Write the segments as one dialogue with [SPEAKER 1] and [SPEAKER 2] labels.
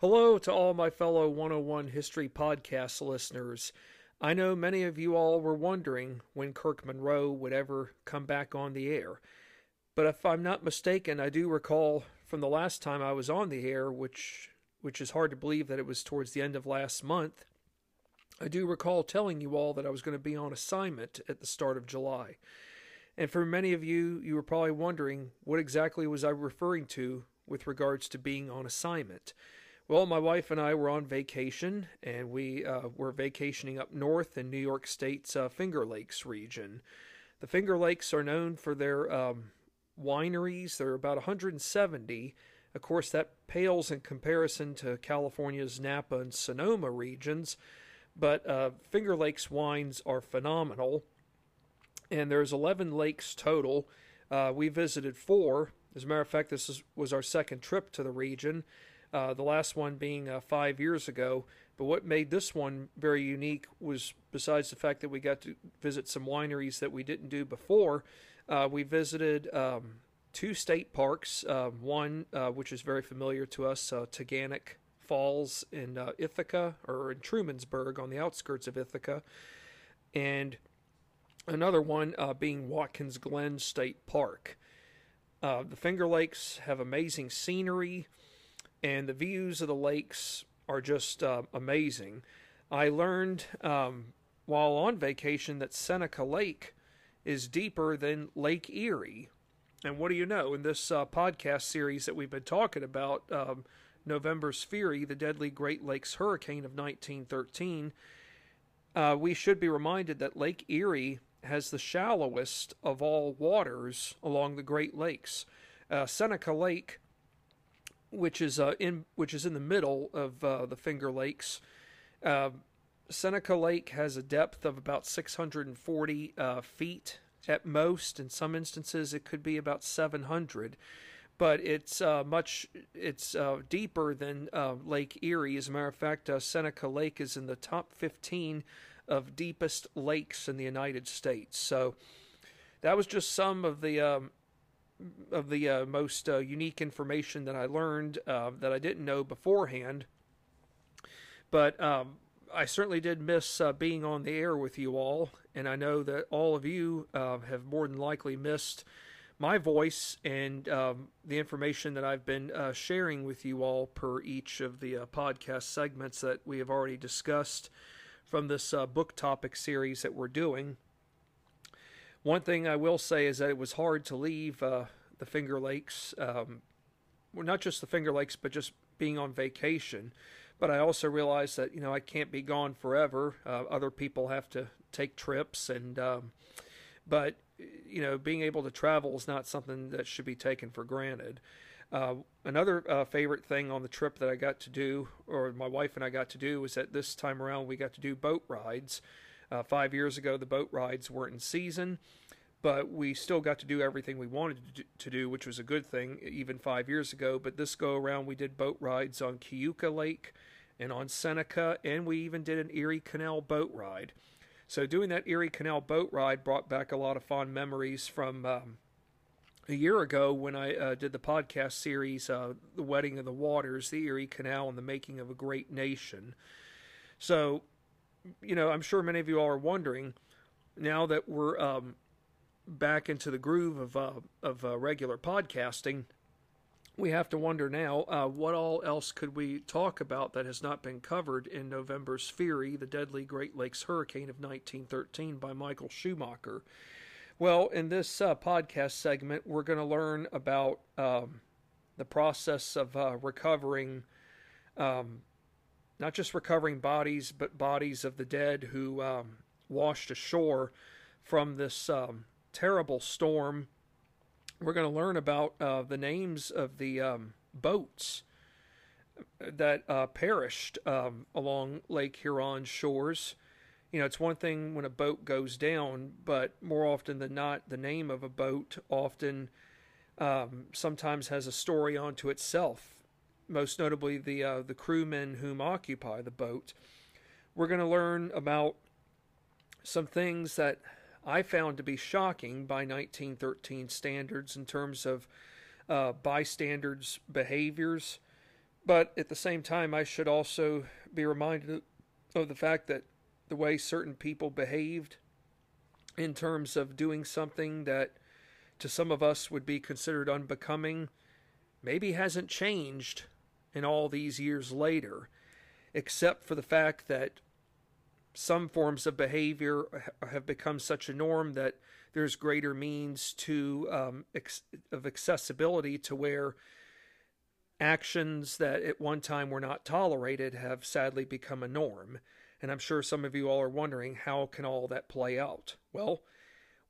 [SPEAKER 1] Hello to all my fellow 101 History Podcast listeners. I know many of you all were wondering when Kirk Monroe would ever come back on the air. But if I'm not mistaken, I do recall from the last time I was on the air, which which is hard to believe that it was towards the end of last month, I do recall telling you all that I was going to be on assignment at the start of July. And for many of you, you were probably wondering what exactly was I referring to with regards to being on assignment. Well, my wife and I were on vacation, and we uh, were vacationing up north in New York State's uh, Finger Lakes region. The Finger Lakes are known for their um, wineries. There are about 170. Of course, that pales in comparison to California's Napa and Sonoma regions, but uh, Finger Lakes wines are phenomenal. And there's 11 lakes total. Uh, we visited four. As a matter of fact, this is, was our second trip to the region uh, the last one being uh, five years ago. But what made this one very unique was, besides the fact that we got to visit some wineries that we didn't do before, uh, we visited um, two state parks. Uh, one, uh, which is very familiar to us, uh, Taughannock Falls in Ithaca, or in Trumansburg on the outskirts of Ithaca, and another one being Watkins Glen State Park. the Finger Lakes have amazing scenery and the views of the lakes are just uh, amazing. I learned um, while on vacation that Seneca Lake is deeper than Lake Erie. And what do you know? In this uh, podcast series that we've been talking about, um, November's Fury, the deadly Great Lakes hurricane of 1913, uh, we should be reminded that Lake Erie has the shallowest of all waters along the Great Lakes. Uh, Seneca Lake which is uh, in which is in the middle of uh, the Finger Lakes. Uh, Seneca Lake has a depth of about 640 uh, feet at most. In some instances, it could be about 700, but it's uh, much it's uh, deeper than Lake Erie. As a matter of fact, Seneca Lake is in the top 15 of deepest lakes in the United States. So that was just some of the um, of the uh, most uh, unique information that I learned uh, that I didn't know beforehand. But um, I certainly did miss uh, being on the air with you all, and I know that all of you uh, have more than likely missed my voice and um, the information that I've been uh, sharing with you all per each of the podcast segments that we have already discussed from this book topic series that we're doing. One thing I will say is that it was hard to leave uh, the Finger Lakes, um, well, not just the Finger Lakes, but just being on vacation. But I also realized that you know I can't be gone forever. Uh, other people have to take trips, and um, but you know being able to travel is not something that should be taken for granted. Uh, another uh, favorite thing on the trip that I got to do, or my wife and I got to do, was that this time around we got to do boat rides. Uh, five years ago, the boat rides weren't in season, but we still got to do everything we wanted to do, which was a good thing even five years ago. But this go around, we did boat rides on Keuka Lake and on Seneca, and we even did an Erie Canal boat ride. So doing that Erie Canal boat ride brought back a lot of fond memories from um, a year ago when I uh, did the podcast series, uh, "The Wedding of the Waters," the Erie Canal, and the making of a great nation. So you know, I'm sure many of you all are wondering now that we're um, back into the groove of uh, of uh, regular podcasting. We have to wonder now uh, what all else could we talk about that has not been covered in November's Fury, the deadly Great Lakes hurricane of 1913 by Michael Schumacher. Well, in this uh, podcast segment, we're going to learn about um, the process of uh, recovering um, not just recovering bodies, but bodies of the dead who um, washed ashore from this um, terrible storm. We're going to learn about uh, the names of the um, boats that uh, perished um, along Lake Huron's shores. You know, it's one thing when a boat goes down, but more often than not, the name of a boat often um, sometimes has a story unto itself most notably the uh, the crewmen whom occupy the boat. We're going to learn about some things that I found to be shocking by 1913 standards in terms of uh, bystanders' behaviors. But at the same time, I should also be reminded of the fact that the way certain people behaved in terms of doing something that to some of us would be considered unbecoming maybe hasn't changed in all these years later, except for the fact that some forms of behavior have become such a norm that there's greater means to um, of accessibility to where actions that at one time were not tolerated have sadly become a norm. And I'm sure some of you all are wondering how can all that play out? Well,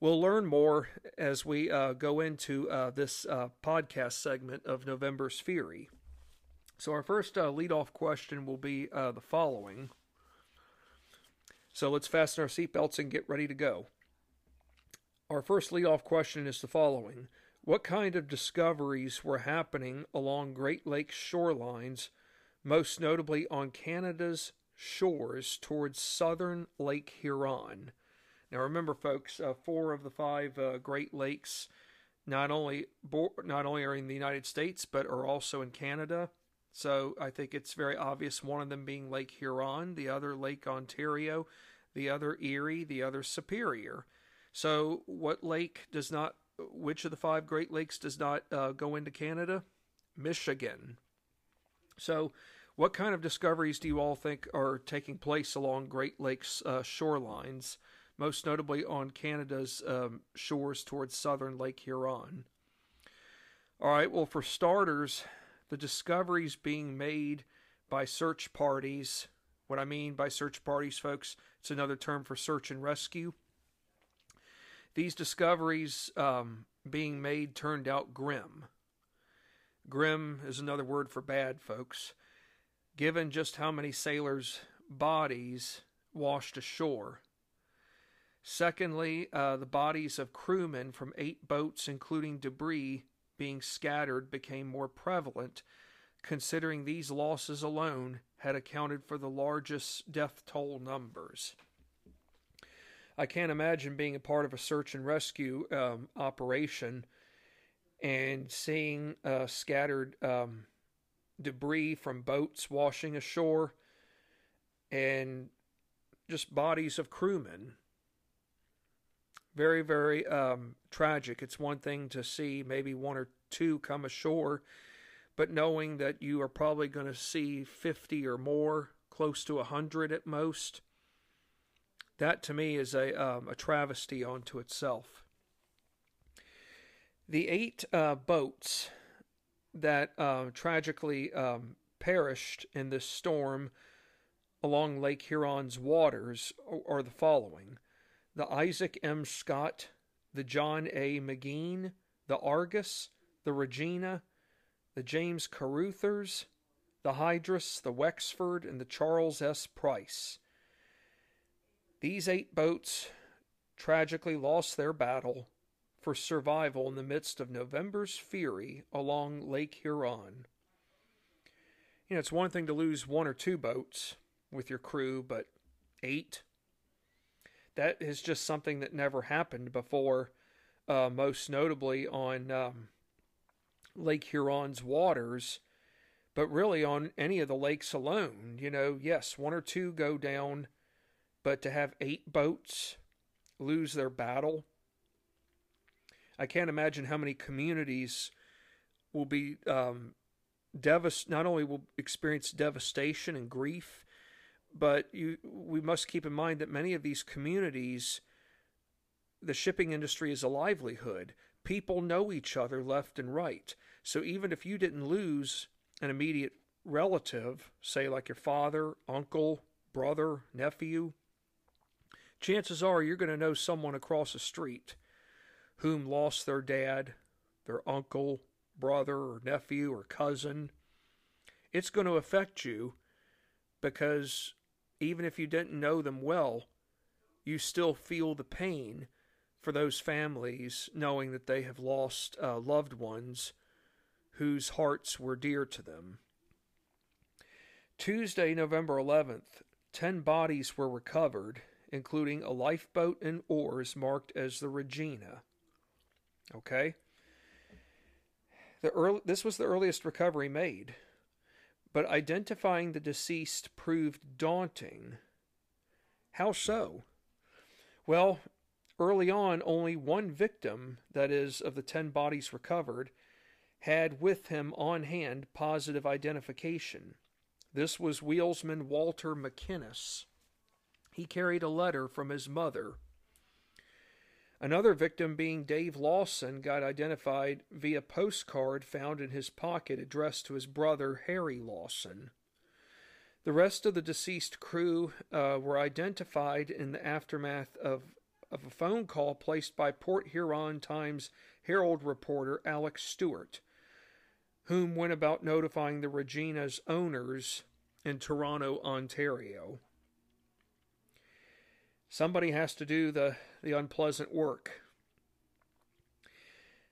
[SPEAKER 1] we'll learn more as we uh, go into uh, this uh, podcast segment of November's Fury. So, our first uh, lead-off question will be uh, the following. So, let's fasten our seatbelts and get ready to go. Our first lead-off question is the following What kind of discoveries were happening along Great Lakes shorelines, most notably on Canada's shores towards southern Lake Huron? Now, remember, folks, uh, four of the five uh, Great Lakes not only not only are in the United States but are also in Canada. So I think it's very obvious one of them being Lake Huron, the other Lake Ontario, the other Erie, the other Superior. So what lake does not, which of the five Great Lakes does not uh, go into Canada? Michigan. So what kind of discoveries do you all think are taking place along Great Lakes uh, shorelines, most notably on Canada's um, shores towards southern Lake Huron? All right, well, for starters, the discoveries being made by search parties. What I mean by search parties, folks, it's another term for search and rescue. These discoveries um, being made turned out grim. Grim is another word for bad, folks, given just how many sailors' bodies washed ashore. Secondly, uh, the bodies of crewmen from eight boats, including debris, being scattered became more prevalent, considering these losses alone had accounted for the largest death toll numbers. I can't imagine being a part of a search and rescue um, operation and seeing uh, scattered um, debris from boats washing ashore and just bodies of crewmen very, very um, tragic. It's one thing to see maybe one or two come ashore, but knowing that you are probably going to see 50 or more, close to 100 at most, that to me is a, um, a travesty onto itself. The eight uh, boats that uh, tragically um, perished in this storm along Lake Huron's waters are the following the Isaac M. Scott, the John A. McGean, the Argus, the Regina, the James Carruthers, the Hydrus, the Wexford, and the Charles S. Price. These eight boats tragically lost their battle for survival in the midst of November's fury along Lake Huron. You know, it's one thing to lose one or two boats with your crew, but eight? That is just something that never happened before, uh, most notably on um, Lake Huron's waters, but really on any of the lakes alone. You know, yes, one or two go down, but to have eight boats lose their battle, I can't imagine how many communities will be um, devast- not only will experience devastation and grief, but you, we must keep in mind that many of these communities, the shipping industry is a livelihood. People know each other left and right. So even if you didn't lose an immediate relative, say like your father, uncle, brother, nephew, chances are you're going to know someone across the street whom lost their dad, their uncle, brother, or nephew, or cousin. It's going to affect you because even if you didn't know them well, you still feel the pain for those families knowing that they have lost uh, loved ones whose hearts were dear to them. Tuesday, November 11th, 10 bodies were recovered, including a lifeboat and oars marked as the Regina. Okay? The early, this was the earliest recovery made but identifying the deceased proved daunting. How so? Well, early on, only one victim, that is, of the ten bodies recovered, had with him on hand positive identification. This was wheelsman Walter McInnes. He carried a letter from his mother. Another victim, being Dave Lawson, got identified via postcard found in his pocket addressed to his brother Harry Lawson. The rest of the deceased crew uh, were identified in the aftermath of, of a phone call placed by Port Huron Times Herald reporter Alex Stewart whom went about notifying the Regina's owners in Toronto, Ontario. Somebody has to do the, the unpleasant work.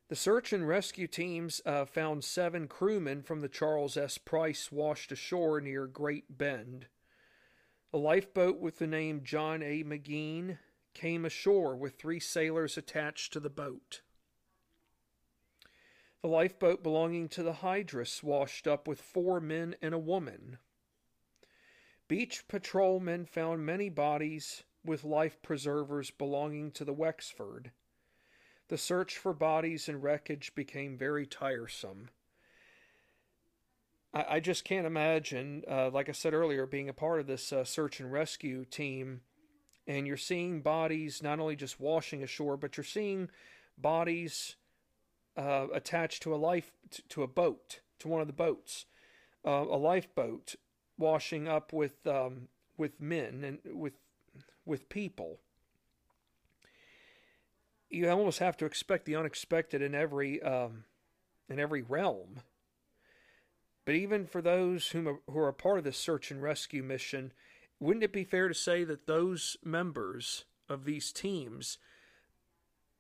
[SPEAKER 1] The search and rescue teams uh, found seven crewmen from the Charles S. Price washed ashore near Grand Bend. A lifeboat with the name John A. McGean came ashore with three sailors attached to the boat. The lifeboat belonging to the Hydrus washed up with four men and a woman. Beach patrolmen found many bodies with life preservers belonging to the Wexford. The search for bodies and wreckage became very tiresome. I, I just can't imagine, uh, like I said earlier, being a part of this uh, search and rescue team, and you're seeing bodies not only just washing ashore, but you're seeing bodies uh, attached to a life to a boat to one of the boats, uh, a lifeboat washing up with um, with men and with with people. You almost have to expect the unexpected in every um, in every realm. But even for those whom are, who are part of this search and rescue mission, wouldn't it be fair to say that those members of these teams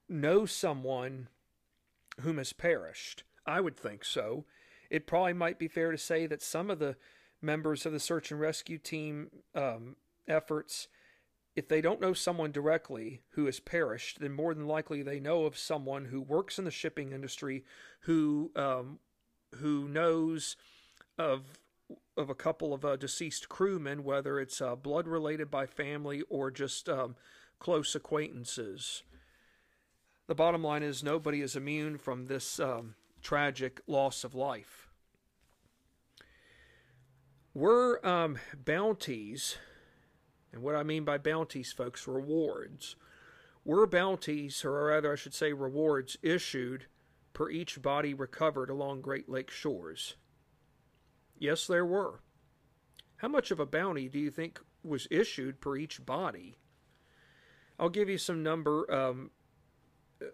[SPEAKER 1] know someone whom has perished? I would think so. It probably might be fair to say that some of the members of the search and rescue team um, efforts, if they don't know someone directly who has perished, then more than likely they know of someone who works in the shipping industry who um, who knows of of a couple of uh, deceased crewmen, whether it's uh, blood related by family or just um, close acquaintances the bottom line is nobody is immune from this um, tragic loss of life. Were um, bounties, and what I mean by bounties, folks, rewards, were bounties, or rather, I should say, rewards issued per each body recovered along Great Lake shores? Yes, there were. How much of a bounty do you think was issued per each body? I'll give you some number um,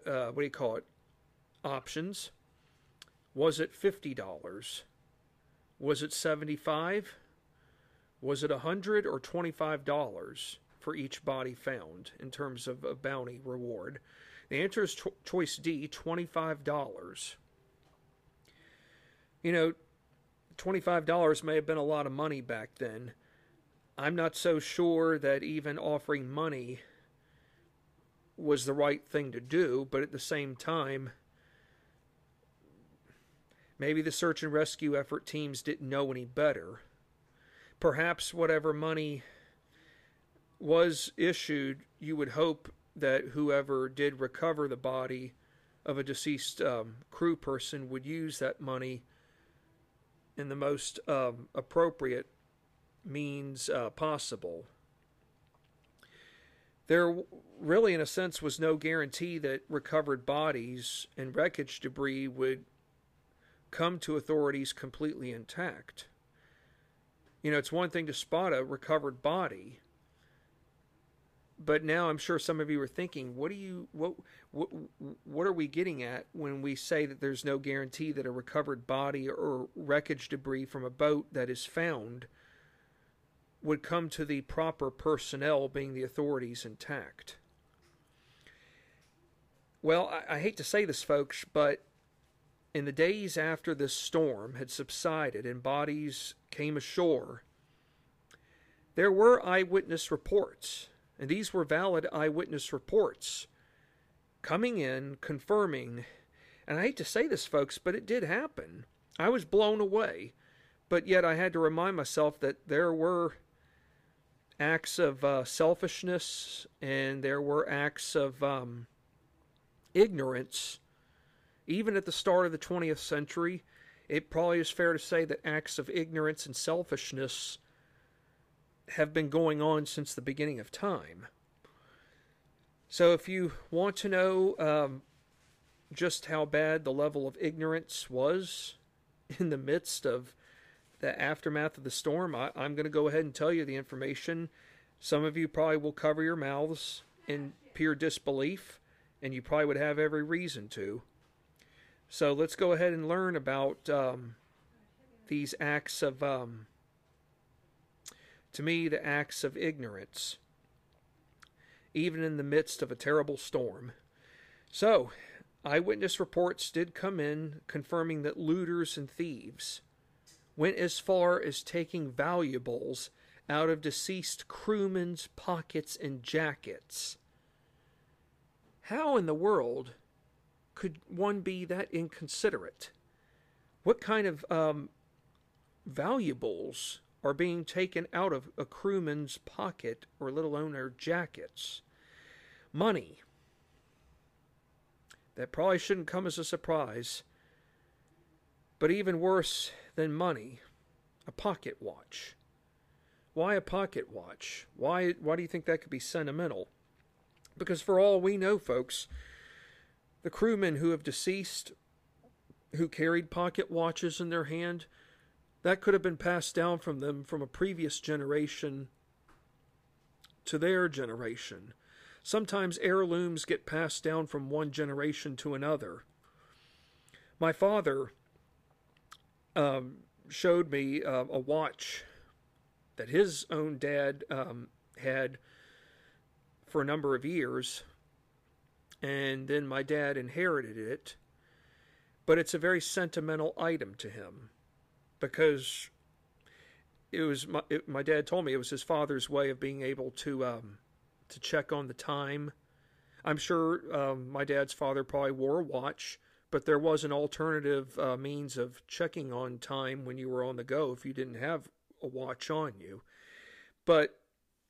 [SPEAKER 1] uh, what do you call it? Options. Was it fifty dollars? Was it seventy-five? Was it a hundred or twenty-five dollars for each body found in terms of a bounty reward? The answer is cho- choice D, twenty-five dollars. You know, twenty-five dollars may have been a lot of money back then. I'm not so sure that even offering money was the right thing to do, but at the same time, maybe the search and rescue effort teams didn't know any better. Perhaps whatever money was issued, you would hope that whoever did recover the body of a deceased um, crew person would use that money in the most um, appropriate means uh, possible there really, in a sense, was no guarantee that recovered bodies and wreckage debris would come to authorities completely intact. You know, it's one thing to spot a recovered body, but now I'm sure some of you are thinking, what do you what what what are we getting at when we say that there's no guarantee that a recovered body or wreckage debris from a boat that is found would come to the proper personnel, being the authorities, intact. Well, I, I, hate to say this, folks, but in the days after this storm had subsided and bodies came ashore, there were eyewitness reports, and these were valid eyewitness reports coming in confirming, and I hate to say this, folks, but it did happen. I was blown away but yet I had to remind myself that there were acts of uh, selfishness and there were acts of um, ignorance. Even at the start of the 20th century, it probably is fair to say that acts of ignorance and selfishness have been going on since the beginning of time. So, if you want to know um, just how bad the level of ignorance was in the midst of the aftermath of the storm, I, am going to go ahead and tell you the information. Some of you probably will cover your mouths in pure disbelief, and you probably would have every reason to. So let's go ahead and learn about um, these acts of, um, to me, the acts of ignorance, even in the midst of a terrible storm. So, eyewitness reports did come in confirming that looters and thieves went as far as taking valuables out of deceased crewmen's pockets and jackets. How in the world could one be that inconsiderate? What kind of um, valuables are being taken out of a crewman's pocket or let alone their jackets? Money. That probably shouldn't come as a surprise. But even worse than money, a pocket watch. Why a pocket watch? Why, why do you think that could be sentimental? Because for all we know, folks, the crewmen who have deceased, who carried pocket watches in their hand, that could have been passed down from them from a previous generation to their generation. Sometimes heirlooms get passed down from one generation to another. My father um, showed me uh, a watch that his own dad um, had for a number of years and then my dad inherited it. But it's a very sentimental item to him because it was my, it, my dad told me it was his father's way of being able to um, to check on the time. I'm sure um, my dad's father probably wore a watch, but there was an alternative uh, means of checking on time when you were on the go if you didn't have a watch on you. But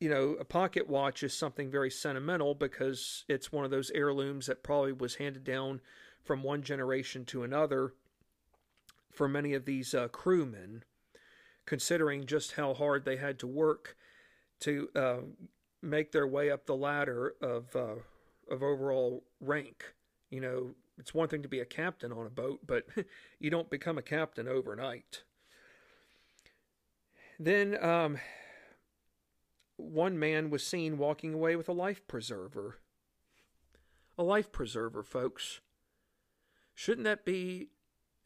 [SPEAKER 1] you know, a pocket watch is something very sentimental because it's one of those heirlooms that probably was handed down from one generation to another for many of these uh, crewmen, considering just how hard they had to work to uh, make their way up the ladder of uh, of overall rank. You know, it's one thing to be a captain on a boat, but you don't become a captain overnight. Then um, one man was seen walking away with a life preserver. A life preserver, folks. Shouldn't that be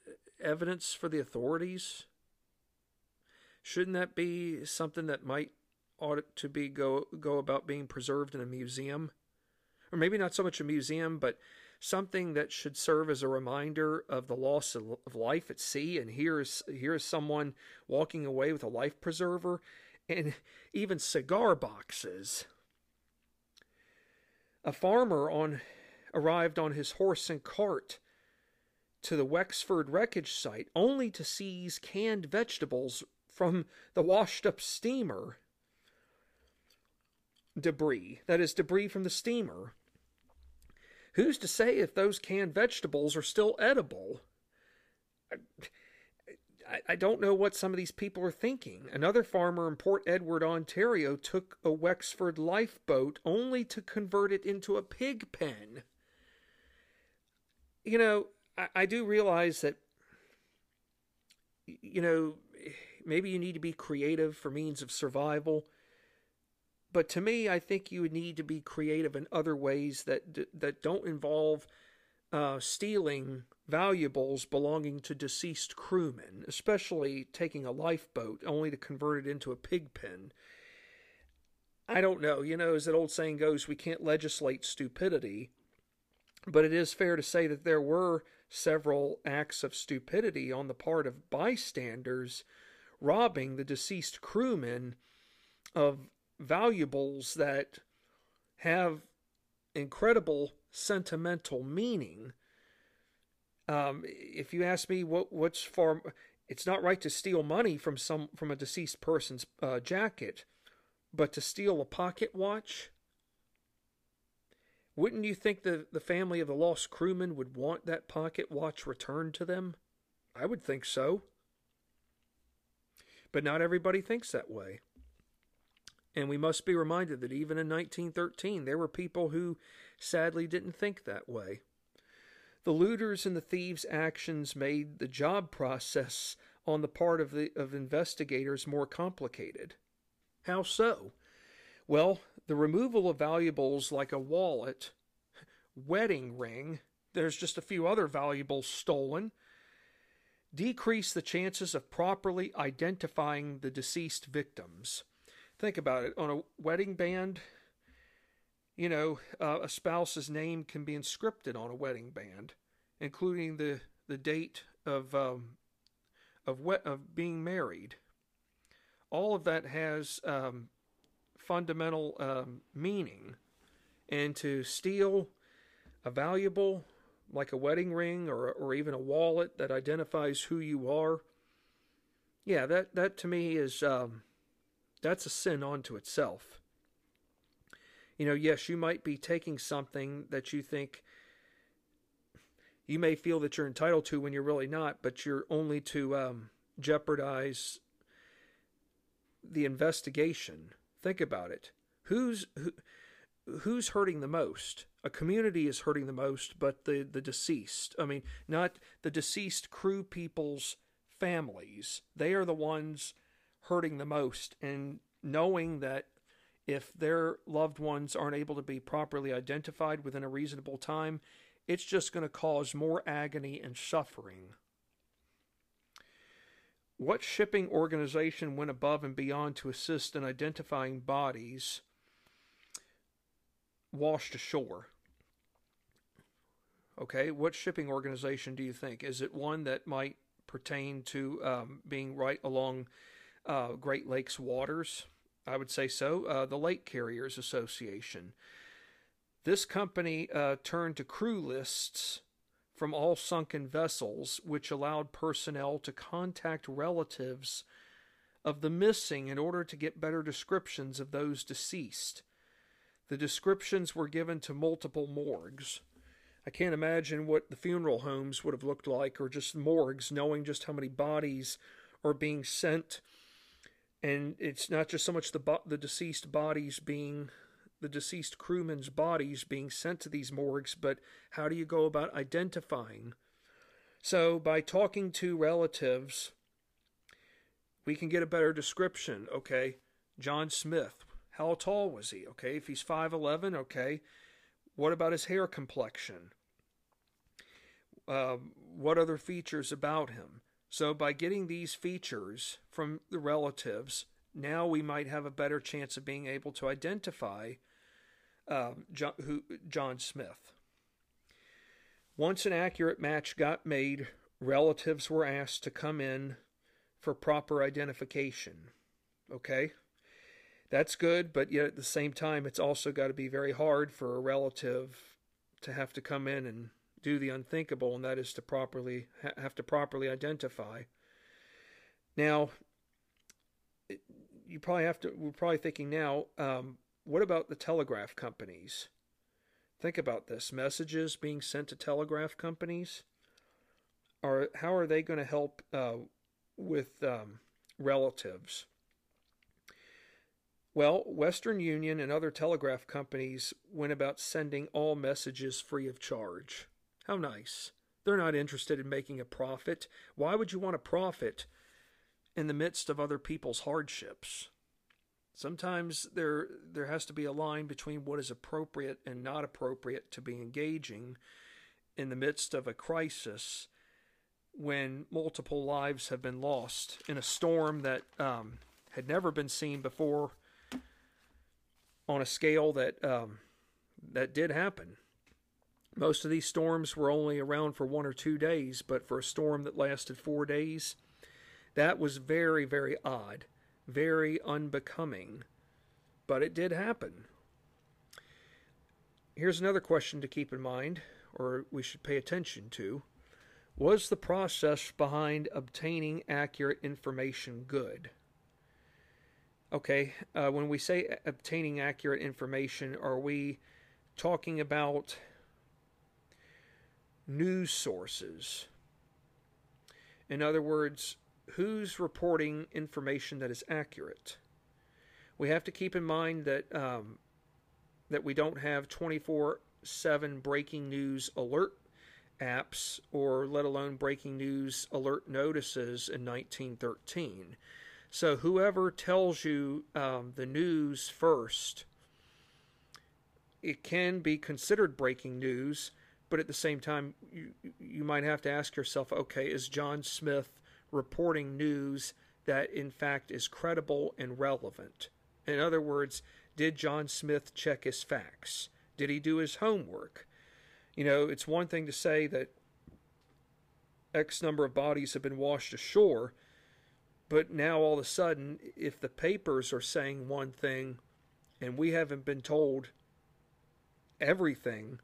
[SPEAKER 1] uh, evidence for the authorities? Shouldn't that be something that might ought to be go go about being preserved in a museum? Or maybe not so much a museum, but something that should serve as a reminder of the loss of, life at sea. And here's here's someone walking away with a life preserver and even cigar boxes. A farmer on arrived on his horse and cart to the Wexford wreckage site only to seize canned vegetables from the washed up steamer debris. That is debris from the steamer. Who's to say if those canned vegetables are still edible? I, I don't know what some of these people are thinking. Another farmer in Port Edward, Ontario, took a Wexford lifeboat only to convert it into a pig pen. You know, I, I do realize that, you know, maybe you need to be creative for means of survival. But to me, I think you would need to be creative in other ways that that don't involve uh, stealing valuables belonging to deceased crewmen, especially taking a lifeboat only to convert it into a pig pen. I don't know. You know, as that old saying goes, we can't legislate stupidity. But it is fair to say that there were several acts of stupidity on the part of bystanders robbing the deceased crewmen of valuables that have incredible sentimental meaning um, if you ask me what what's far it's not right to steal money from some from a deceased person's uh, jacket, but to steal a pocket watch. Wouldn't you think the, the family of the lost crewman would want that pocket watch returned to them? I would think so. But not everybody thinks that way. And we must be reminded that even in 1913, there were people who sadly didn't think that way. The looters and the thieves' actions made the job process on the part of the of investigators more complicated. How so? Well, the removal of valuables like a wallet, wedding ring, there's just a few other valuables stolen, decrease the chances of properly identifying the deceased victims. Think about it. On a wedding band, you know, uh, a spouse's name can be inscripted on a wedding band, including the, the date of um, of we- of being married. All of that has um, fundamental um, meaning, and to steal a valuable like a wedding ring or or even a wallet that identifies who you are, yeah, that that to me is um, that's a sin unto itself. You know, yes, you might be taking something that you think you may feel that you're entitled to when you're really not, but you're only to um, jeopardize the investigation. Think about it. Who's who, who's hurting the most? A community is hurting the most, but the the deceased. I mean, not the deceased crew people's families. They are the ones hurting the most, and knowing that if their loved ones aren't able to be properly identified within a reasonable time, it's just going to cause more agony and suffering. What shipping organization went above and beyond to assist in identifying bodies washed ashore? Okay, what shipping organization do you think? Is it one that might pertain to um, being right along uh, Great Lakes waters? I would say so. Uh, the Lake Carriers Association. This company uh, turned to crew lists from all sunken vessels, which allowed personnel to contact relatives of the missing in order to get better descriptions of those deceased. The descriptions were given to multiple morgues. I can't imagine what the funeral homes would have looked like, or just morgues, knowing just how many bodies are being sent and it's not just so much the bo- the deceased bodies being the deceased crewmen's bodies being sent to these morgues, but how do you go about identifying? So by talking to relatives, we can get a better description. Okay, John Smith, how tall was he? Okay, if he's five eleven, okay. What about his hair complexion? Uh, what other features about him? So, by getting these features from the relatives, now we might have a better chance of being able to identify um, John, who, John Smith. Once an accurate match got made, relatives were asked to come in for proper identification. Okay? That's good, but yet at the same time, it's also got to be very hard for a relative to have to come in and do the unthinkable, and that is to properly have to properly identify. Now, you probably have to. We're probably thinking now. Um, what about the telegraph companies? Think about this: messages being sent to telegraph companies. Are how are they going to help uh, with um, relatives? Well, Western Union and other telegraph companies went about sending all messages free of charge. How nice. They're not interested in making a profit. Why would you want a profit in the midst of other people's hardships? Sometimes there there has to be a line between what is appropriate and not appropriate to be engaging in the midst of a crisis when multiple lives have been lost in a storm that um, had never been seen before on a scale that um, that did happen. Most of these storms were only around for one or two days, but for a storm that lasted four days, that was very, very odd, very unbecoming. But it did happen. Here's another question to keep in mind, or we should pay attention to. Was the process behind obtaining accurate information good? Okay, uh, when we say obtaining accurate information, are we talking about news sources? In other words, who's reporting information that is accurate? We have to keep in mind that um, that we don't have 24/7 breaking news alert apps or let alone breaking news alert notices in 1913. So whoever tells you um, the news first, it can be considered breaking news, but at the same time, you you might have to ask yourself, okay, is John Smith reporting news that in fact is credible and relevant? In other words, did John Smith check his facts? Did he do his homework? You know, it's one thing to say that X number of bodies have been washed ashore, but now all of a sudden, if the papers are saying one thing and we haven't been told everything,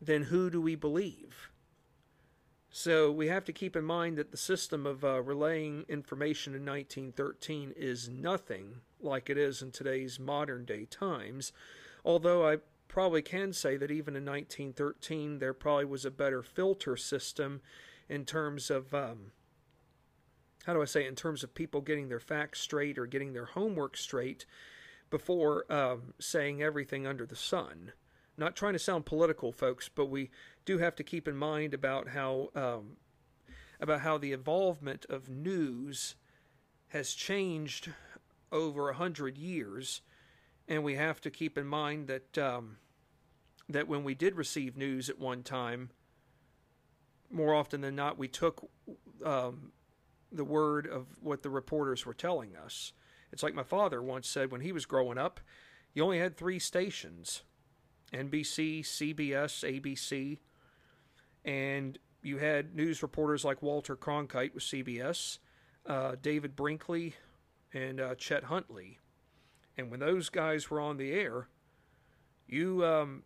[SPEAKER 1] then who do we believe? So we have to keep in mind that the system of uh, relaying information in 1913 is nothing like it is in today's modern day times, although I probably can say that even in 1913 there probably was a better filter system in terms of um, how do I say in terms of people getting their facts straight or getting their homework straight before um, saying everything under the sun. Not trying to sound political, folks, but we do have to keep in mind about how um, about how the involvement of news has changed over a hundred years and we have to keep in mind that um, that when we did receive news at one time, more often than not, we took um, the word of what the reporters were telling us. It's like my father once said when he was growing up, you only had three stations NBC, CBS, ABC, and you had news reporters like Walter Cronkite with CBS, uh, David Brinkley, and uh, Chet Huntley and when those guys were on the air, you, um,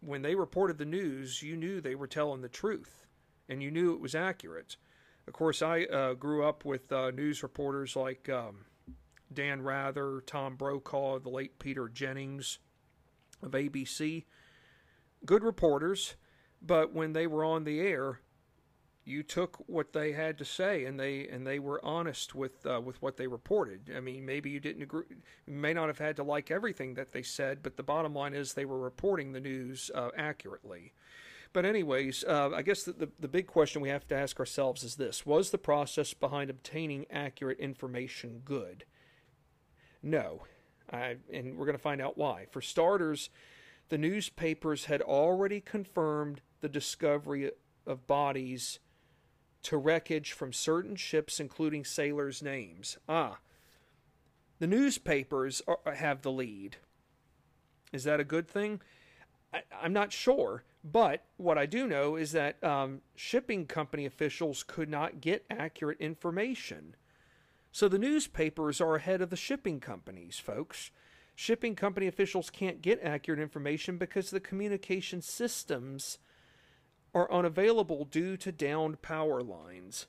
[SPEAKER 1] when they reported the news, you knew they were telling the truth and you knew it was accurate. Of course, I uh, grew up with uh, news reporters like um, Dan Rather, Tom Brokaw, the late Peter Jennings of ABC. Good reporters, but when they were on the air, you took what they had to say and they and they were honest with uh, with what they reported. I mean, maybe you didn't agree, you may not have had to like everything that they said, but the bottom line is they were reporting the news uh, accurately. But anyways, uh, I guess the, the the big question we have to ask ourselves is this: Was the process behind obtaining accurate information good? No, I, and we're going to find out why. For starters, the newspapers had already confirmed the discovery of bodies to wreckage from certain ships, including sailors' names. Ah, the newspapers are, have the lead. Is that a good thing? I, am not sure, but what I do know is that um, shipping company officials could not get accurate information. So the newspapers are ahead of the shipping companies, folks. Shipping company officials can't get accurate information because the communication systems are unavailable due to downed power lines.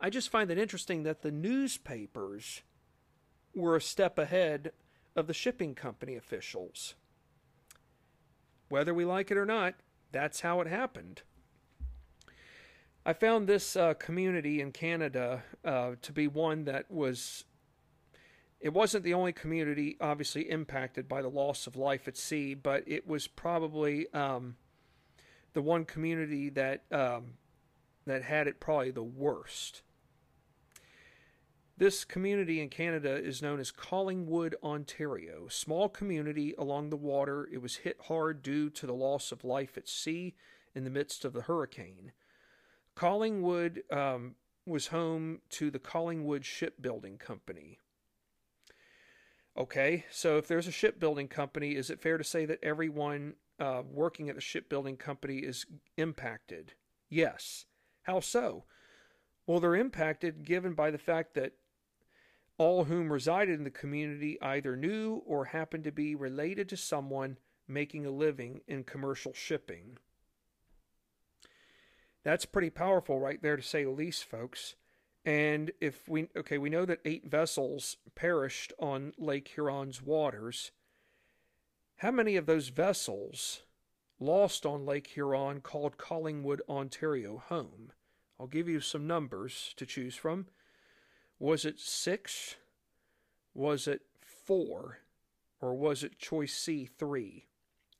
[SPEAKER 1] I just find it interesting that the newspapers were a step ahead of the shipping company officials. Whether we like it or not, that's how it happened. I found this uh, community in Canada uh, to be one that was. It wasn't the only community, obviously, impacted by the loss of life at sea, but it was probably um, the one community that um, that had it probably the worst. This community in Canada is known as Collingwood, Ontario. Small community along the water. It was hit hard due to the loss of life at sea in the midst of the hurricane. Collingwood um, was home to the Collingwood Shipbuilding Company. Okay, so if there's a shipbuilding company, is it fair to say that everyone uh, working at the shipbuilding company is impacted? Yes. How so? Well, they're impacted given by the fact that all whom resided in the community either knew or happened to be related to someone making a living in commercial shipping. That's pretty powerful right there to say the least, folks. And if we, okay, we know that eight vessels perished on Lake Huron's waters. How many of those vessels lost on Lake Huron called Collingwood, Ontario home? I'll give you some numbers to choose from. Was it six? Was it four? Or was it choice C, three?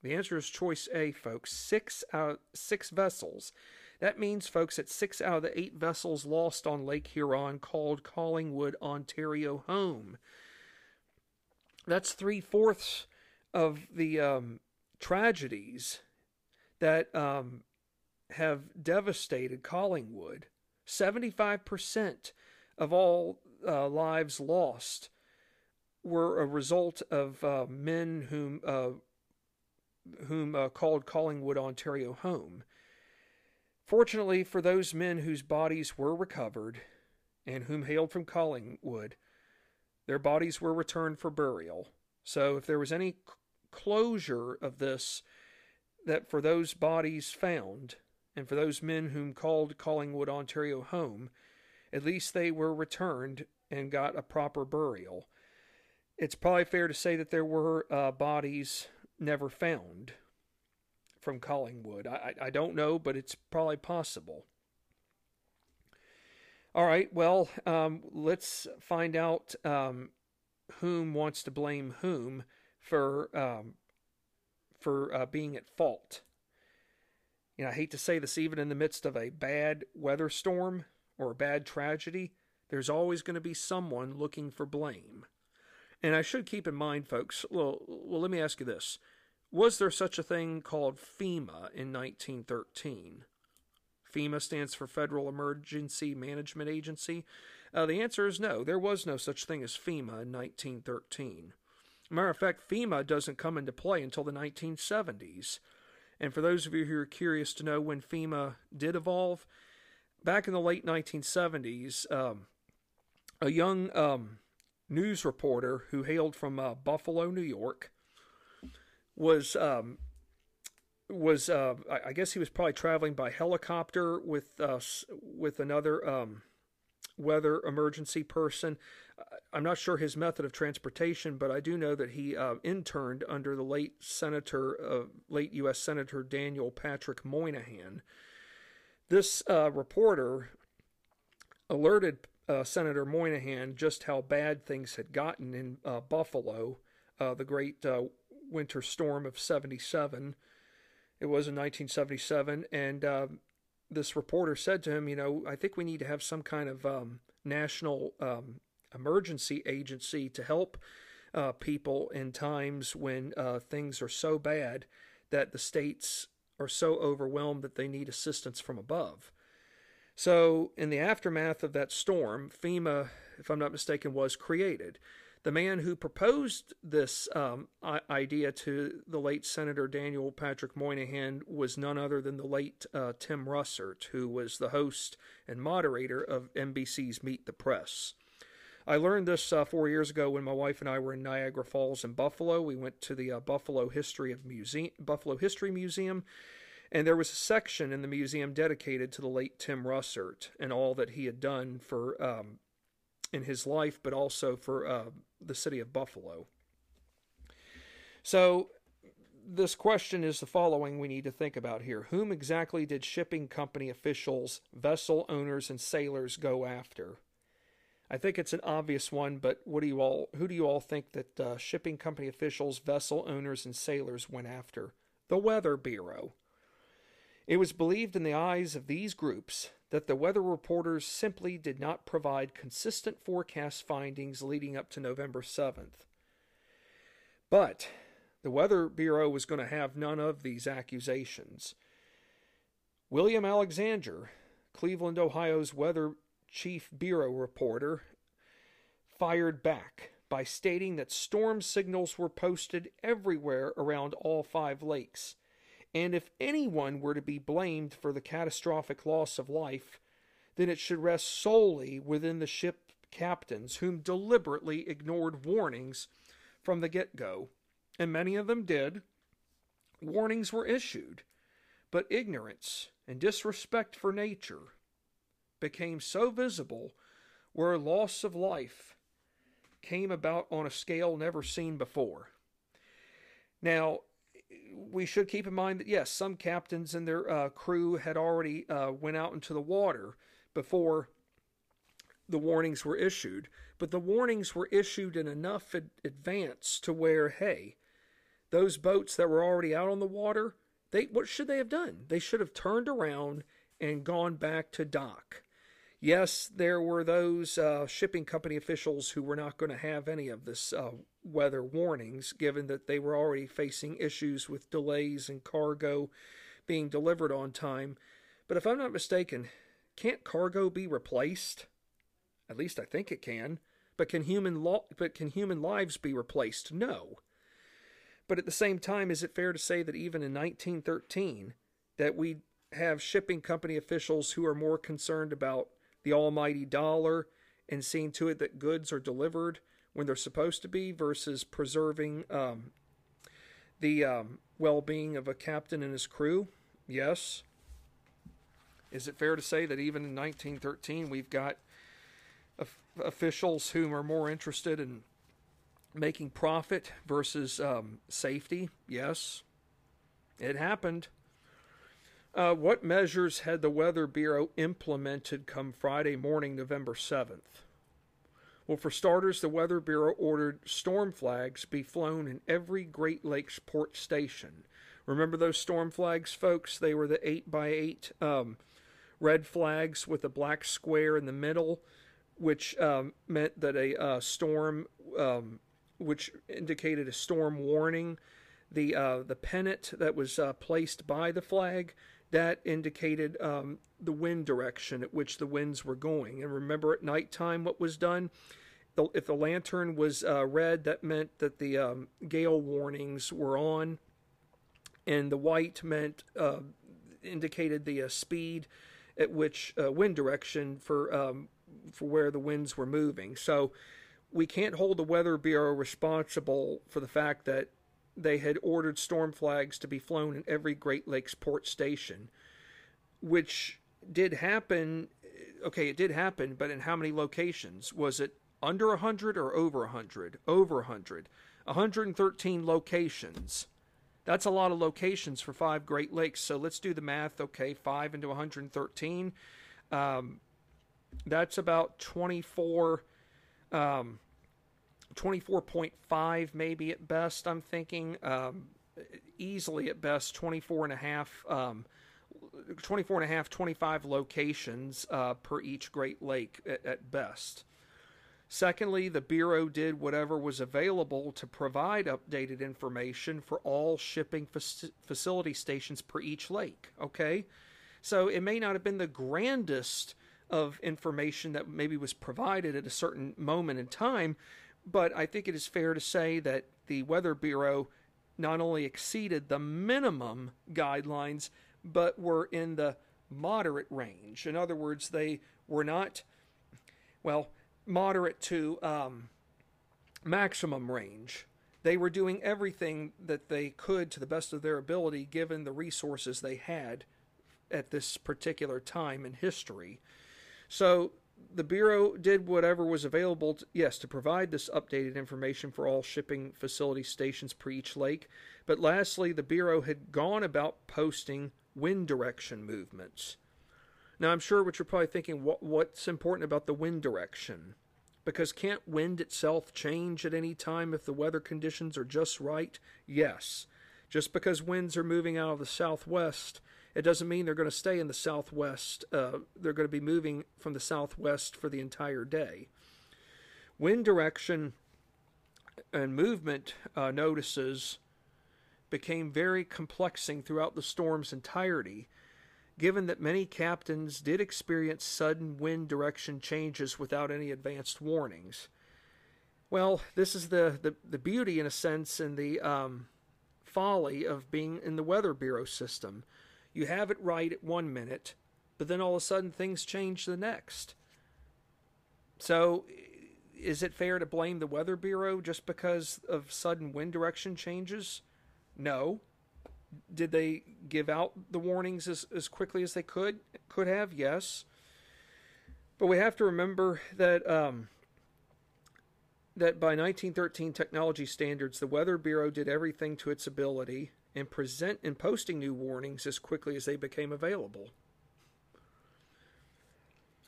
[SPEAKER 1] The answer is choice A, folks. Six out six vessels. That means, folks, that six out of the eight vessels lost on Lake Huron called Collingwood, Ontario home. That's three fourths of the um, tragedies that um, have devastated Collingwood. 75% of all uh, lives lost were a result of uh, men whom uh, whom uh, called Collingwood, Ontario home. Fortunately for those men whose bodies were recovered and whom hailed from Collingwood, their bodies were returned for burial. So if there was any closure of this, that for those bodies found, and for those men whom called Collingwood, Ontario home, at least they were returned and got a proper burial. It's probably fair to say that there were uh, bodies never found from Collingwood. I, I don't know, but it's probably possible. All right, well, um, let's find out um, whom wants to blame whom for um, for uh, being at fault. You know, I hate to say this, even in the midst of a bad weather storm or a bad tragedy, there's always going to be someone looking for blame. And I should keep in mind, folks, well, well, let me ask you this. Was there such a thing called FEMA in 1913? FEMA stands for Federal Emergency Management Agency. Uh, the answer is no. There was no such thing as FEMA in 1913. Matter of fact, FEMA doesn't come into play until the 1970s. And for those of you who are curious to know when FEMA did evolve, back in the late 1970s, um, a young um, news reporter who hailed from uh, Buffalo, New York, was um, was uh, I guess he was probably traveling by helicopter with uh, with another um, weather emergency person. I'm not sure his method of transportation, but I do know that he uh, interned under the late Senator, uh, late U.S. Senator Daniel Patrick Moynihan. This uh, reporter alerted uh, Senator Moynihan just how bad things had gotten in Buffalo, the great winter storm of 77. It was in 1977. And um, this reporter said to him, You know, I think we need to have some kind of um, national um, emergency agency to help uh, people in times when uh, things are so bad that the states are so overwhelmed that they need assistance from above. So, in the aftermath of that storm, FEMA, if I'm not mistaken, was created. The man who proposed this um, idea to the late Senator Daniel Patrick Moynihan was none other than the late uh, Tim Russert, who was the host and moderator of NBC's Meet the Press. I learned this uh, four years ago when my wife and I were in Niagara Falls in Buffalo. We went to the uh, Buffalo History of Museum, Buffalo History Museum, and there was a section in the museum dedicated to the late Tim Russert and all that he had done for um, in his life, but also for uh, the city of Buffalo. So, this question is the following we need to think about here. Whom exactly did shipping company officials, vessel owners, and sailors go after? I think it's an obvious one, but what do you all? Who do you all think that uh, shipping company officials, vessel owners, and sailors went after? The Weather Bureau. It was believed in the eyes of these groups that the weather reporters simply did not provide consistent forecast findings leading up to November 7th. But the Weather Bureau was going to have none of these accusations. William Alexander, Cleveland, Ohio's weather chief bureau reporter, fired back by stating that storm signals were posted everywhere around all five lakes and if anyone were to be blamed for the catastrophic loss of life, then it should rest solely within the ship captains whom deliberately ignored warnings from the get go. And many of them did. Warnings were issued, but ignorance and disrespect for nature became so visible where loss of life came about on a scale never seen before. Now, we should keep in mind that yes, some captains and their uh, crew had already uh, went out into the water before the warnings were issued, but the warnings were issued in enough ad- advance to where, hey, those boats that were already out on the water, they what should they have done? They should have turned around and gone back to dock. Yes, there were those uh, shipping company officials who were not going to have any of this uh, weather warnings, given that they were already facing issues with delays and cargo being delivered on time. But if I'm not mistaken, can't cargo be replaced? At least I think it can. But can human lo- but can human lives be replaced? No. But at the same time, is it fair to say that even in 1913, that we have shipping company officials who are more concerned about the almighty dollar and seeing to it that goods are delivered when they're supposed to be versus preserving um, the um, well being of a captain and his crew? Yes. Is it fair to say that even in 1913 we've got officials who are more interested in making profit versus um, safety? Yes. It happened. Uh, what measures had the Weather Bureau implemented come Friday morning, November 7th? Well, for starters, the Weather Bureau ordered storm flags be flown in every Great Lakes port station. Remember those storm flags, folks? They were the 8 by 8 um, red flags with a black square in the middle, which um, meant that a uh, storm, um, which indicated a storm warning. The, uh, the pennant that was uh, placed by the flag that indicated um, the wind direction at which the winds were going. And remember at nighttime what was done? If the lantern was uh, red, that meant that the um, gale warnings were on, and the white meant uh, indicated the uh, speed at which uh, wind direction for um, for where the winds were moving. So we can't hold the Weather Bureau responsible for the fact that they had ordered storm flags to be flown in every Great Lakes port station, which did happen. Okay, it did happen, but in how many locations? Was it under 100 or over 100? Over 100. 113 locations. That's a lot of locations for five Great Lakes. So let's do the math. Okay, 5 into 113. Um, that's about 24. Um, 24.5 maybe at best i'm thinking um, easily at best 24 and a half um, 24 and a half 25 locations uh, per each great lake at, at, best. Secondly the bureau did whatever was available to provide updated information for all shipping fac- facility stations per each lake okay? So it may not have been the grandest of information that maybe was provided at a certain moment in time but I think it is fair to say that the Weather Bureau not only exceeded the minimum guidelines, but were in the moderate range. In other words, they were not, well, moderate to um, maximum range. They were doing everything that they could to the best of their ability given the resources they had at this particular time in history. So the Bureau did whatever was available, to, yes, to provide this updated information for all shipping facility stations per each lake. But lastly, the Bureau had gone about posting wind direction movements. Now, I'm sure what you're probably thinking, what, what's important about the wind direction? Because can't wind itself change at any time if the weather conditions are just right? Yes. Just because winds are moving out of the southwest it doesn't mean they're going to stay in the southwest. Uh, they're going to be moving from the southwest for the entire day. Wind direction and movement uh, notices became very complexing throughout the storm's entirety, given that many captains did experience sudden wind direction changes without any advanced warnings. Well, this is the, the, the beauty, in a sense, and the um, folly of being in the Weather Bureau system. You have it right at one minute, but then all of a sudden things change the next. So, is it fair to blame the Weather Bureau just because of sudden wind direction changes? No. Did they give out the warnings as, as quickly as they could? Could have, yes. But we have to remember that um, that by 1913 technology standards, the Weather Bureau did everything to its ability in present and posting new warnings as quickly as they became available.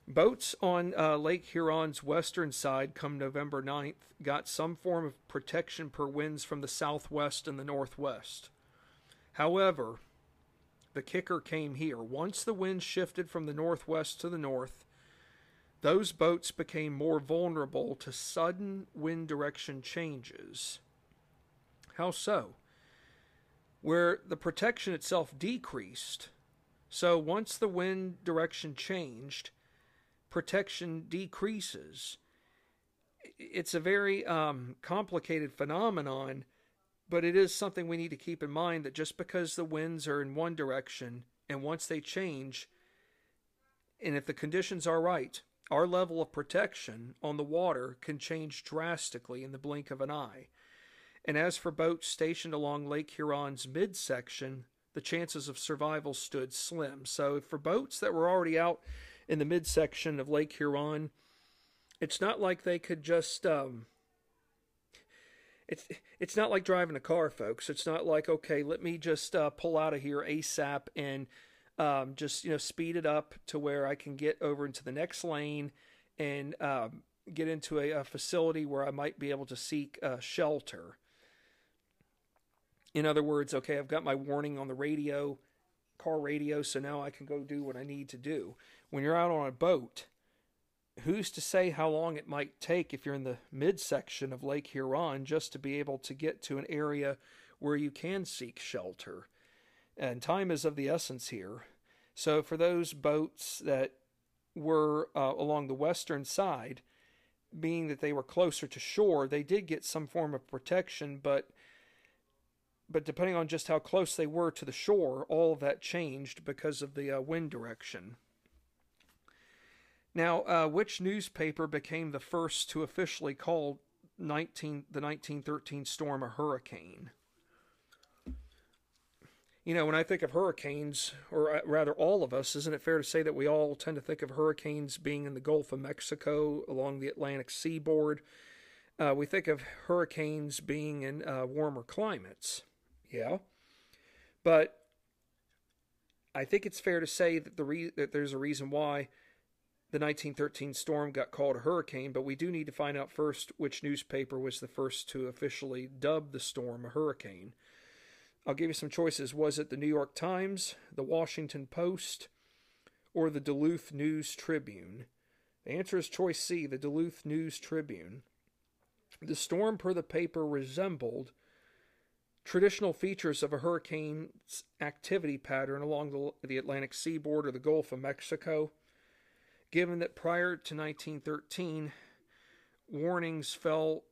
[SPEAKER 1] Boats on uh, Lake Huron's western side come November 9th got some form of protection per winds from the southwest and the northwest. However, the kicker came here. Once the wind shifted from the northwest to the north, those boats became more vulnerable to sudden wind direction changes. How so? Where the protection itself decreased. So once the wind direction changed, protection decreases. It's a very um, complicated phenomenon, but it is something we need to keep in mind that just because the winds are in one direction and once they change, and if the conditions are right, our level of protection on the water can change drastically in the blink of an eye. And as for boats stationed along Lake Huron's midsection, the chances of survival stood slim. So, for boats that were already out in the midsection of Lake Huron, it's not like they could just. Um, it's it's not like driving a car, folks. It's not like okay, let me just uh, pull out of here ASAP and um, just you know speed it up to where I can get over into the next lane and um, get into a, a, facility where I might be able to seek uh, shelter. In other words, okay, I've got my warning on the radio, car radio, so now I can go do what I need to do. When you're out on a boat, who's to say how long it might take if you're in the midsection of Lake Huron just to be able to get to an area where you can seek shelter? And time is of the essence here. So for those boats that were uh, along the western side, being that they were closer to shore, they did get some form of protection, but but depending on just how close they were to the shore, all of that changed because of the uh, wind direction. Now, uh, which newspaper became the first to officially call 19, the 1913 storm a hurricane? you know, when I think of hurricanes, or uh, rather all of us, isn't it fair to say that we all tend to think of hurricanes being in the Gulf of Mexico along the Atlantic seaboard? Uh, we think of hurricanes being in uh, warmer climates. Yeah. But I think it's fair to say that, the re- that there's a reason why the 1913 storm got called a hurricane, but we do need to find out first which newspaper was the first to officially dub the storm a hurricane. I'll give you some choices. Was it the New York Times, the Washington Post, or the Duluth News Tribune? The answer is choice C, the Duluth News Tribune. The storm, per the paper, resembled traditional features of a hurricane's activity pattern along the, the Atlantic seaboard or the Gulf of Mexico. Given that prior to 1913, warnings fell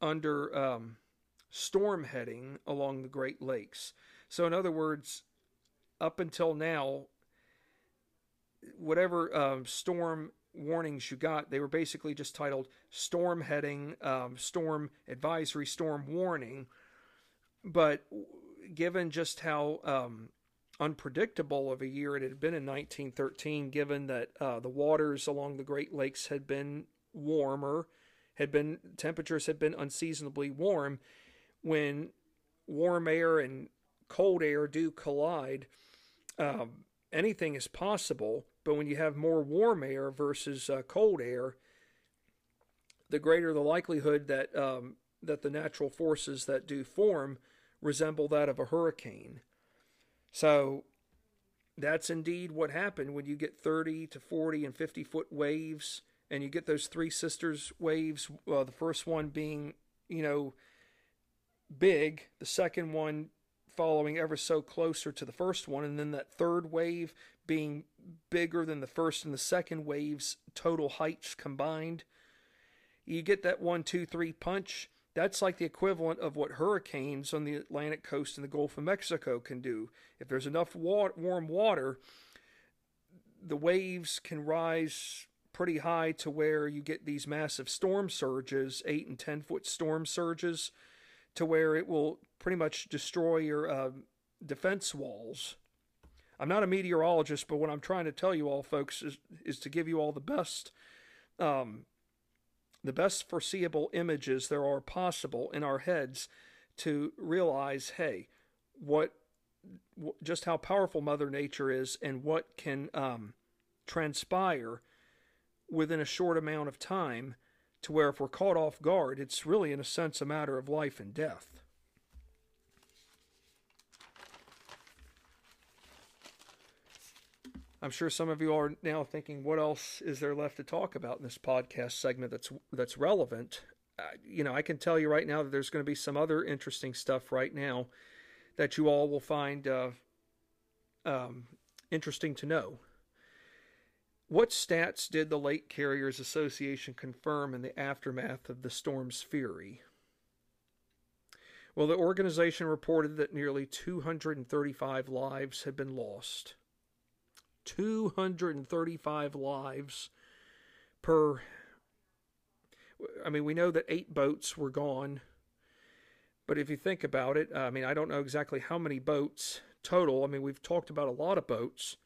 [SPEAKER 1] under um, storm heading along the Great Lakes. So, in other words, up until now, whatever um, storm warnings you got, they were basically just titled storm heading, um, storm advisory, storm warning. But given just how um, unpredictable of a year it had been in 1913, given that uh, the waters along the Great Lakes had been warmer, had been temperatures had been unseasonably warm, when warm air and cold air do collide, um, anything is possible. But when you have more warm air versus uh, cold air, the greater the likelihood that um, that the natural forces that do form resemble that of a hurricane. So that's indeed what happened when you get 30 to 40 and 50 foot waves, and you get those three sisters waves. Uh, the first one being, you know, big, the second one following ever so closer to the first one, and then that third wave being bigger than the first and the second wave's total heights combined. You get that one, two, three punch. That's like the equivalent of what hurricanes on the Atlantic coast and the Gulf of Mexico can do. If there's enough water, warm water, the waves can rise pretty high to where you get these massive storm surges, eight and ten foot storm surges to where it will pretty much destroy your uh, defense walls. I'm not a meteorologist, but what I'm trying to tell you all, folks, is, is to give you all the best, um, the best foreseeable images there are possible in our heads to realize, hey, what, just how powerful Mother Nature is, and what can um, transpire within a short amount of time, to where if we're caught off guard, it's really, in a sense, a matter of life and death. I'm sure some of you are now thinking, what else is there left to talk about in this podcast segment that's that's relevant? Uh, you know, I can tell you right now that there's going to be some other interesting stuff right now that you all will find uh, um, interesting to know. What stats did the Lake Carriers Association confirm in the aftermath of the storm's fury? Well, the organization reported that nearly 235 lives had been lost. 235 lives per. I mean, we know that eight boats were gone, but if you think about it, I mean, I don't know exactly how many boats total. I mean, we've talked about a lot of boats,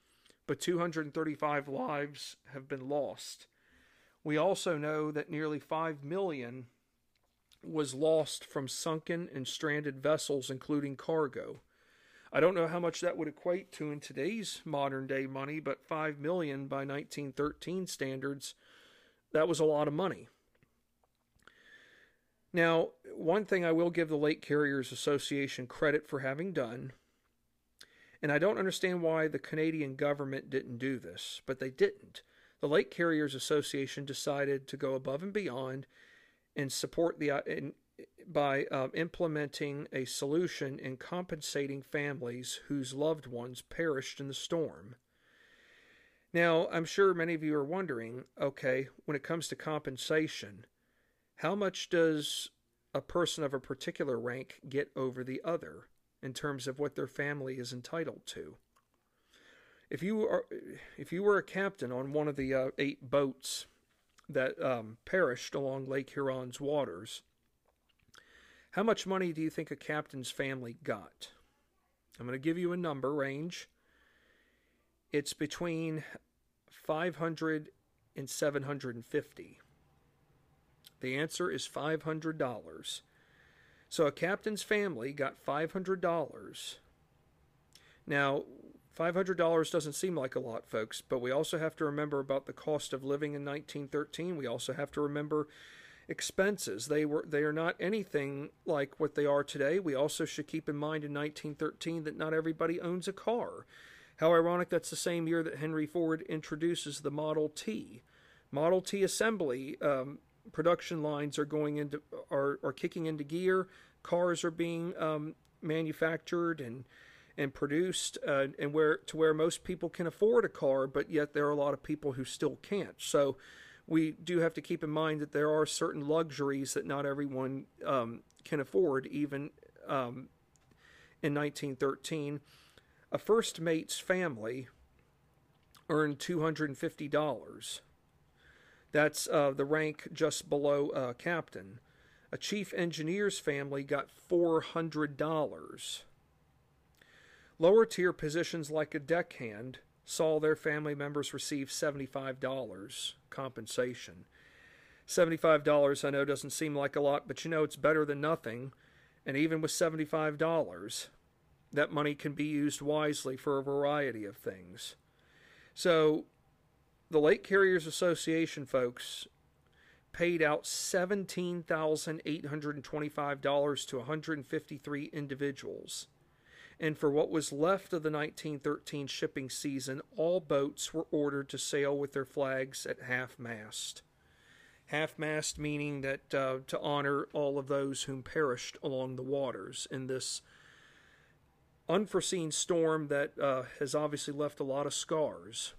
[SPEAKER 1] but 235 lives have been lost. We also know that nearly 5 million was lost from sunken and stranded vessels, including cargo. I don't know how much that would equate to in today's modern day money, but 5 million by 1913 standards, that was a lot of money. Now, one thing I will give the Lake Carriers Association credit for having done, and I don't understand why the Canadian government didn't do this, but they didn't. The Lake Carriers Association decided to go above and beyond and support the and by um, implementing a solution in compensating families whose loved ones perished in the storm. Now, I'm sure many of you are wondering okay, when it comes to compensation, how much does a person of a particular rank get over the other in terms of what their family is entitled to? If you are, if you were a captain on one of the uh, eight boats that um, perished along Lake Huron's waters, how much money do you think a captain's family got? I'm going to give you a number range. It's between 500 and 750. The answer is $500. So a captain's family got $500. Now, $500 doesn't seem like a lot, folks, but we also have to remember about the cost of living in 1913. We also have to remember expenses. They were they are not anything like what they are today. We also should keep in mind in 1913 that not everybody owns a car. How ironic that's the same year that Henry Ford introduces the Model T. Model T assembly um, production lines are going into are are kicking into gear. Cars are being um, manufactured and and produced, uh, and where to where most people can afford a car, but yet there are a lot of people who still can't. So we do have to keep in mind that there are certain luxuries that not everyone um, can afford, even um, in 1913. A first mate's family earned $250. That's uh, the rank just below uh, captain. A chief engineer's family got $400. Lower tier positions like a deckhand saw their family members receive $75 compensation. $75 I know doesn't seem like a lot, but you know it's better than nothing. And even with $75, that money can be used wisely for a variety of things. So, the Lake Carriers Association folks paid out $17,825 to 153 individuals and for what was left of the 1913 shipping season, all boats were ordered to sail with their flags at half mast. Half mast meaning that uh, to honor all of those whom perished along the waters in this unforeseen storm that uh, has obviously left a lot of scars.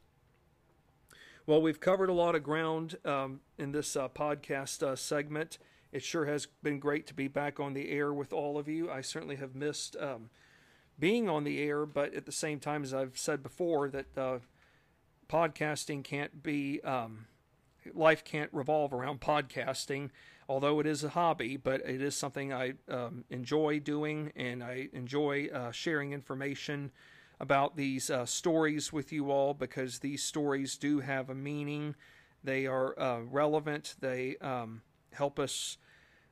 [SPEAKER 1] Well, we've covered a lot of ground um, in this uh, podcast uh, segment. It sure has been great to be back on the air with all of you. I certainly have missed. Um, being on the air, but at the same time, as I've said before, that uh, podcasting can't be um, life can't revolve around podcasting, although it is a hobby, but it is something I um, enjoy doing, and I enjoy uh, sharing information about these uh, stories with you all because these stories do have a meaning. They are uh, relevant. They um, help us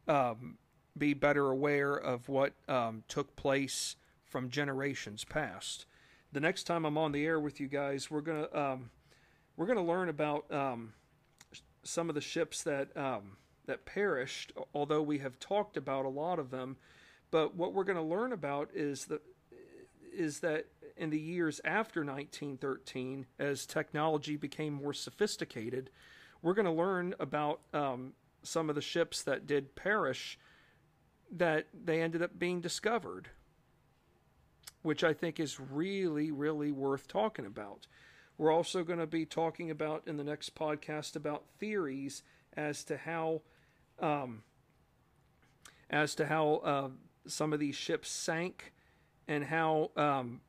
[SPEAKER 1] um, be better aware of what um, took place from generations past. The next time I'm on the air with you guys, we're gonna um, we're gonna learn about um, some of the ships that um, that perished. Although we have talked about a lot of them, but what we're going to learn about is that is that in the years after 1913, as technology became more sophisticated, we're going to learn about um, some of the ships that did perish that they ended up being discovered, which I think is really, really worth talking about. We're also going to be talking about in the next podcast about theories as to how, um, as to how uh, some of these ships sank, and how um,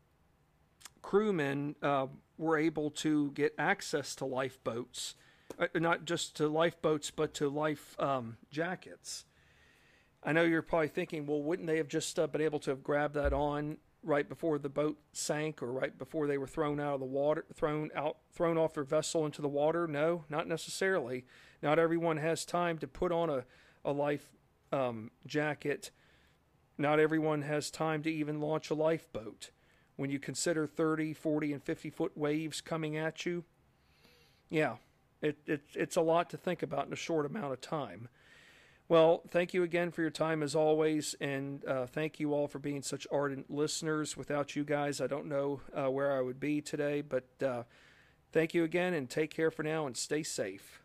[SPEAKER 1] crewmen uh, were able to get access to lifeboats, uh, not just to lifeboats, but to life um, jackets. I know you're probably thinking, well, wouldn't they have just uh, been able to have grabbed that on right before the boat sank or right before they were thrown out of the water, thrown out, thrown off their vessel into the water? No, not necessarily. Not everyone has time to put on a, a life um, jacket. Not everyone has time to even launch a lifeboat. When you consider 30, 40, and 50 foot waves coming at you, yeah, it, it, it's a lot to think about in a short amount of time. Well, thank you again for your time as always, and uh, thank you all for being such ardent listeners. Without you guys, I don't know uh, where I would be today, but uh, thank you again, and take care for now, and stay safe.